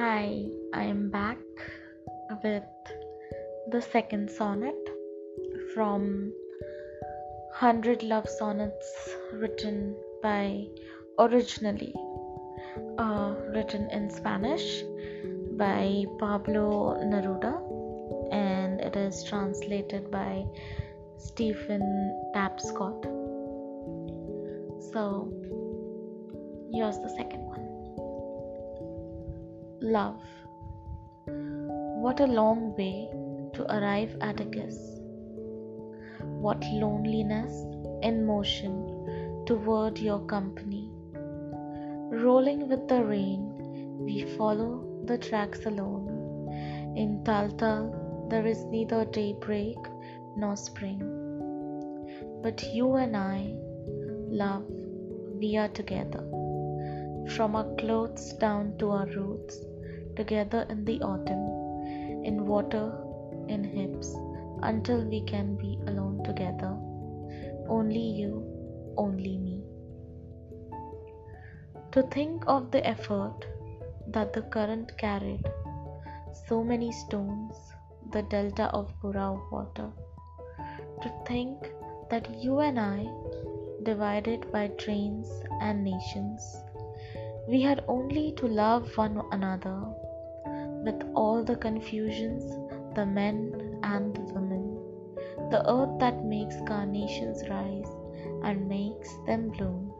Hi, I am back with the second sonnet from 100 Love Sonnets written by originally uh, written in Spanish by Pablo Neruda and it is translated by Stephen Tapscott. So, here's the second one. Love. What a long way to arrive at a kiss. What loneliness in motion toward your company. Rolling with the rain, we follow the tracks alone. In Taltal, there is neither daybreak nor spring. But you and I, love, we are together. From our clothes down to our roots, together in the autumn, in water, in hips, until we can be alone together. Only you, only me. To think of the effort that the current carried, so many stones, the delta of Boroa water. To think that you and I, divided by trains and nations, we had only to love one another with all the confusions, the men and the women, the earth that makes carnations rise and makes them bloom.